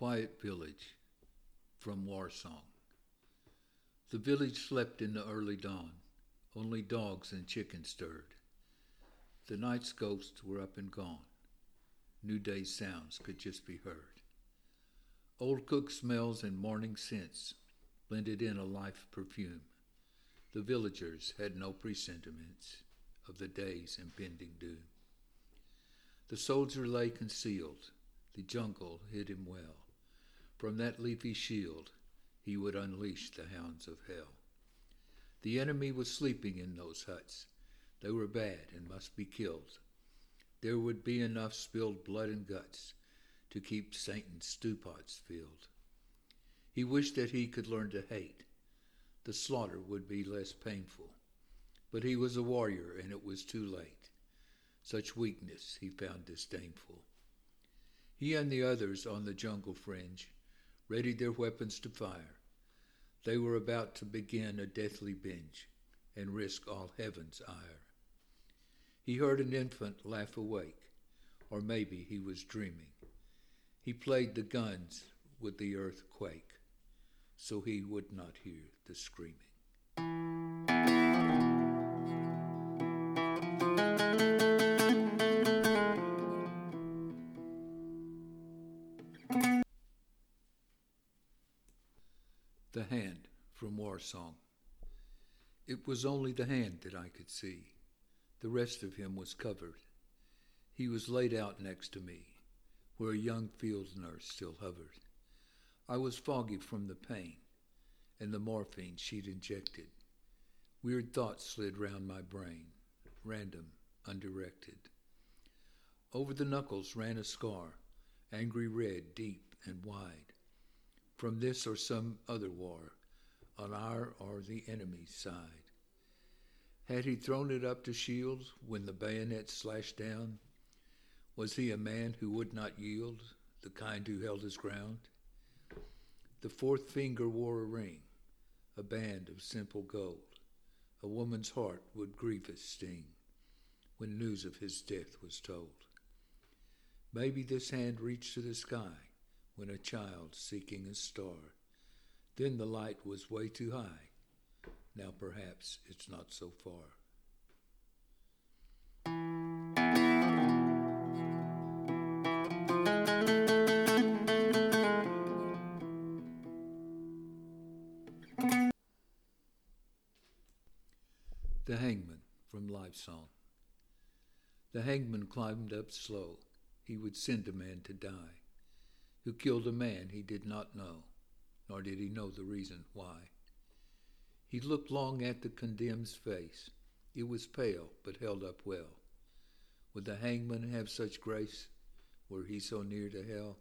Quiet Village from War Song. The village slept in the early dawn. Only dogs and chickens stirred. The night's ghosts were up and gone. New day's sounds could just be heard. Old cook smells and morning scents blended in a life perfume. The villagers had no presentiments of the day's impending doom. The soldier lay concealed. The jungle hid him well. From that leafy shield he would unleash the hounds of hell. The enemy was sleeping in those huts. They were bad and must be killed. There would be enough spilled blood and guts to keep Satan's stewpots filled. He wished that he could learn to hate. The slaughter would be less painful. But he was a warrior and it was too late. Such weakness he found disdainful. He and the others on the jungle fringe readied their weapons to fire. They were about to begin a deathly binge and risk all heaven's ire. He heard an infant laugh awake, or maybe he was dreaming. He played the guns with the earth quake, so he would not hear the screaming. Song. It was only the hand that I could see. The rest of him was covered. He was laid out next to me, where a young field nurse still hovered. I was foggy from the pain and the morphine she'd injected. Weird thoughts slid round my brain, random, undirected. Over the knuckles ran a scar, angry red, deep and wide from this or some other war, on our or the enemy's side. Had he thrown it up to Shields when the bayonet slashed down? Was he a man who would not yield, the kind who held his ground? The fourth finger wore a ring, a band of simple gold. A woman's heart would grievous sting when news of his death was told. Maybe this hand reached to the sky when a child seeking a star. Then the light was way too high. Now perhaps it's not so far. The Hangman from Life Song. The hangman climbed up slow. He would send a man to die who killed a man he did not know, nor did he know the reason why. He looked long at the condemned's face. It was pale, but held up well. Would the hangman have such grace, were he so near to hell?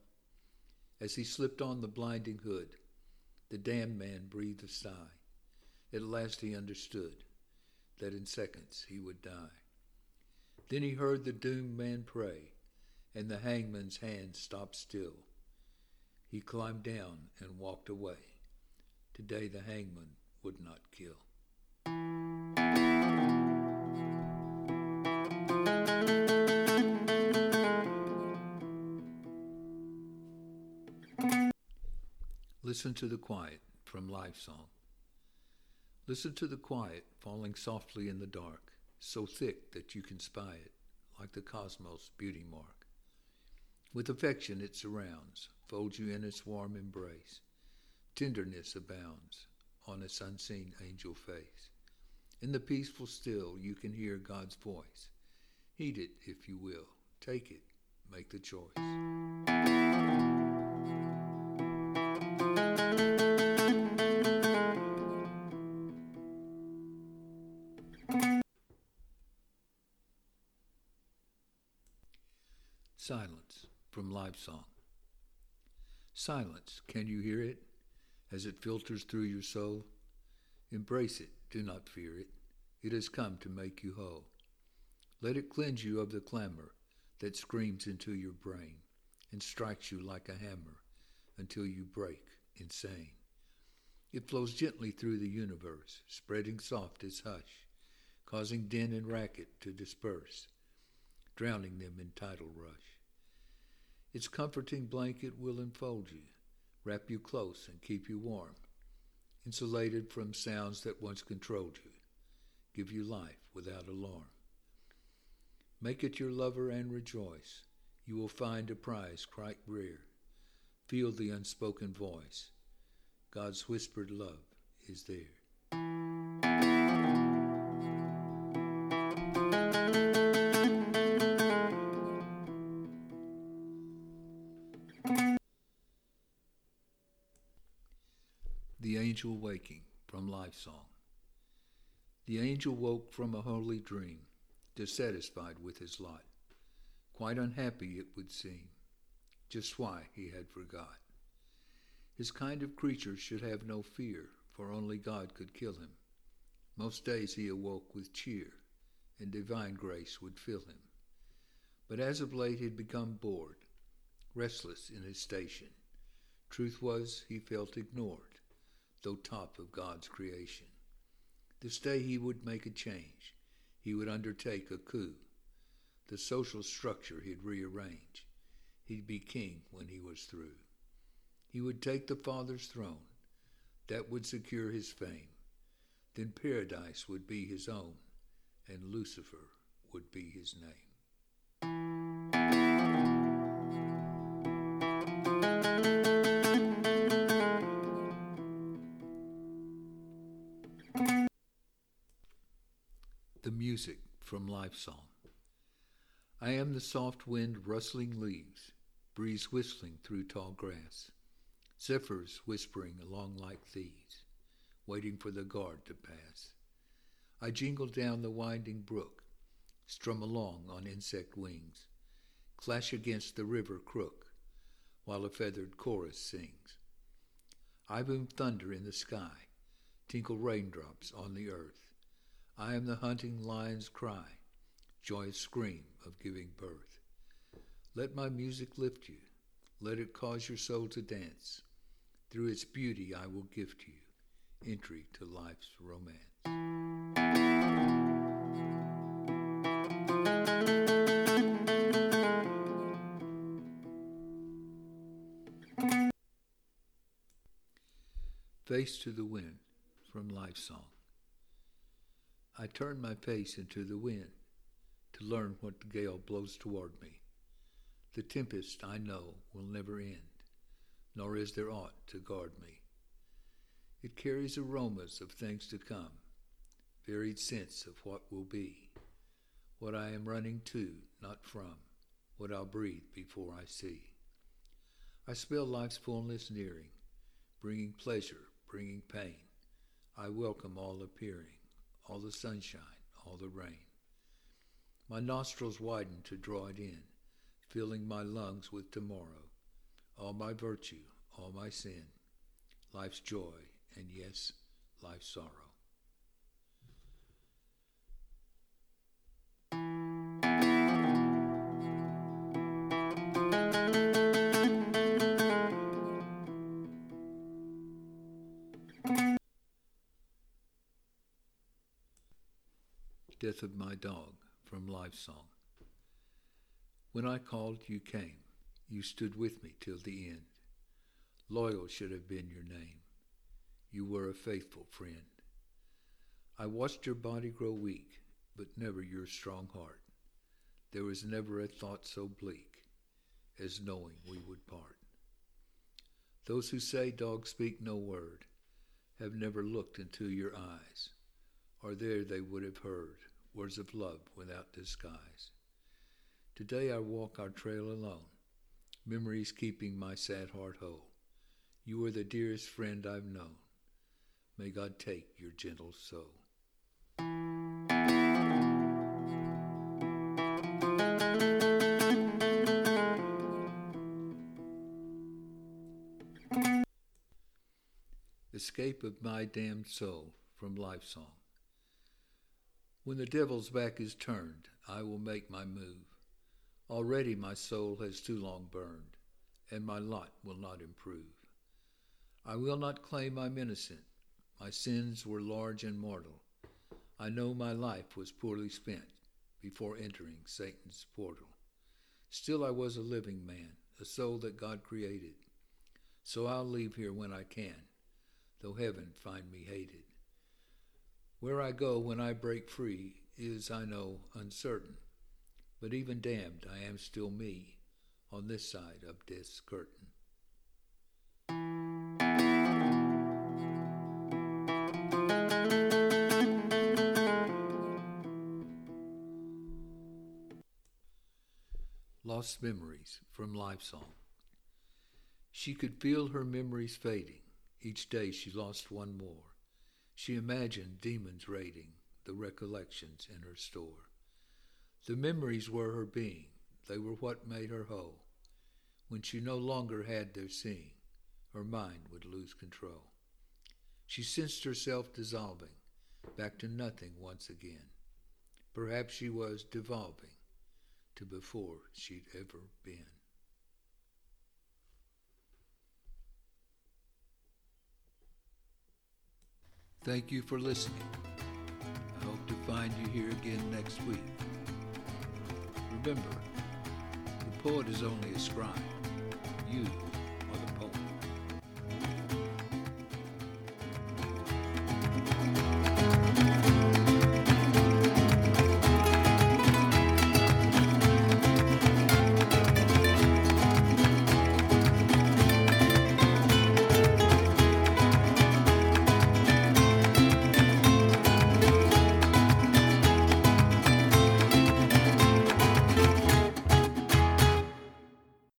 As he slipped on the blinding hood, the damned man breathed a sigh. At last he understood that in seconds he would die. Then he heard the doomed man pray, and the hangman's hand stopped still. He climbed down and walked away. Today the hangman would not kill. Listen to the quiet from Life Song. Listen to the quiet falling softly in the dark, so thick that you can spy it, like the cosmos' beauty mark. With affection it surrounds, folds you in its warm embrace. Tenderness abounds on its unseen angel face. In the peaceful still you can hear God's voice. Heed it if you will. Take it. Make the choice. Silence from Life Song. Silence, can you hear it as it filters through your soul? Embrace it, do not fear it. It has come to make you whole. Let it cleanse you of the clamor that screams into your brain and strikes you like a hammer until you break insane. It flows gently through the universe, spreading soft as hush, causing din and racket to disperse, drowning them in tidal rush. Its comforting blanket will enfold you, wrap you close and keep you warm, insulated from sounds that once controlled you, give you life without alarm. Make it your lover and rejoice. You will find a prize quite rare. Feel the unspoken voice. God's whispered love is there. The Angel Waking from Life Song. The angel woke from a holy dream, dissatisfied with his lot, quite unhappy it would seem, just why he had forgot. His kind of creature should have no fear, for only God could kill him. Most days he awoke with cheer, and divine grace would fill him. But as of late he'd become bored, restless in his station. Truth was, he felt ignored though top of God's creation. This day he would make a change. He would undertake a coup. The social structure he'd rearrange. He'd be king when he was through. He would take the Father's throne. That would secure his fame. Then paradise would be his own, and Lucifer would be his name. Music from Life Song. I am the soft wind rustling leaves, breeze whistling through tall grass, zephyrs whispering along like thieves, waiting for the guard to pass. I jingle down the winding brook, strum along on insect wings, clash against the river crook, while a feathered chorus sings. I boom thunder in the sky, tinkle raindrops on the earth. I am the hunting lion's cry, joyous scream of giving birth. Let my music lift you. Let it cause your soul to dance. Through its beauty I will gift you entry to life's romance. Face to the Wind from Life Song. I turn my face into the wind to learn what the gale blows toward me. The tempest, I know, will never end, nor is there aught to guard me. It carries aromas of things to come, varied sense of what will be, what I am running to, not from, what I'll breathe before I see. I smell life's fullness nearing, bringing pleasure, bringing pain. I welcome all appearing all the sunshine, all the rain. My nostrils widen to draw it in, filling my lungs with tomorrow, all my virtue, all my sin, life's joy, and yes, life's sorrow. Death of My Dog from Life Song. When I called, you came. You stood with me till the end. Loyal should have been your name. You were a faithful friend. I watched your body grow weak, but never your strong heart. There was never a thought so bleak as knowing we would part. Those who say dogs speak no word have never looked into your eyes, or there they would have heard words of love without disguise. Today I walk our trail alone, memories keeping my sad heart whole. You are the dearest friend I've known. May God take your gentle soul. Escape of My Damned Soul from Life Song. When the devil's back is turned, I will make my move. Already my soul has too long burned, and my lot will not improve. I will not claim I'm innocent. My sins were large and mortal. I know my life was poorly spent before entering Satan's portal. Still I was a living man, a soul that God created. So I'll leave here when I can, though heaven find me hated. Where I go when I break free is, I know, uncertain, but even damned I am still me on this side of death's curtain. Lost Memories from Life Song. She could feel her memories fading. Each day she lost one more. She imagined demons raiding the recollections in her store. The memories were her being. They were what made her whole. When she no longer had their seeing, her mind would lose control. She sensed herself dissolving, back to nothing once again. Perhaps she was devolving to before she'd ever been. Thank you for listening. I hope to find you here again next week. Remember, the poet is only a scribe. You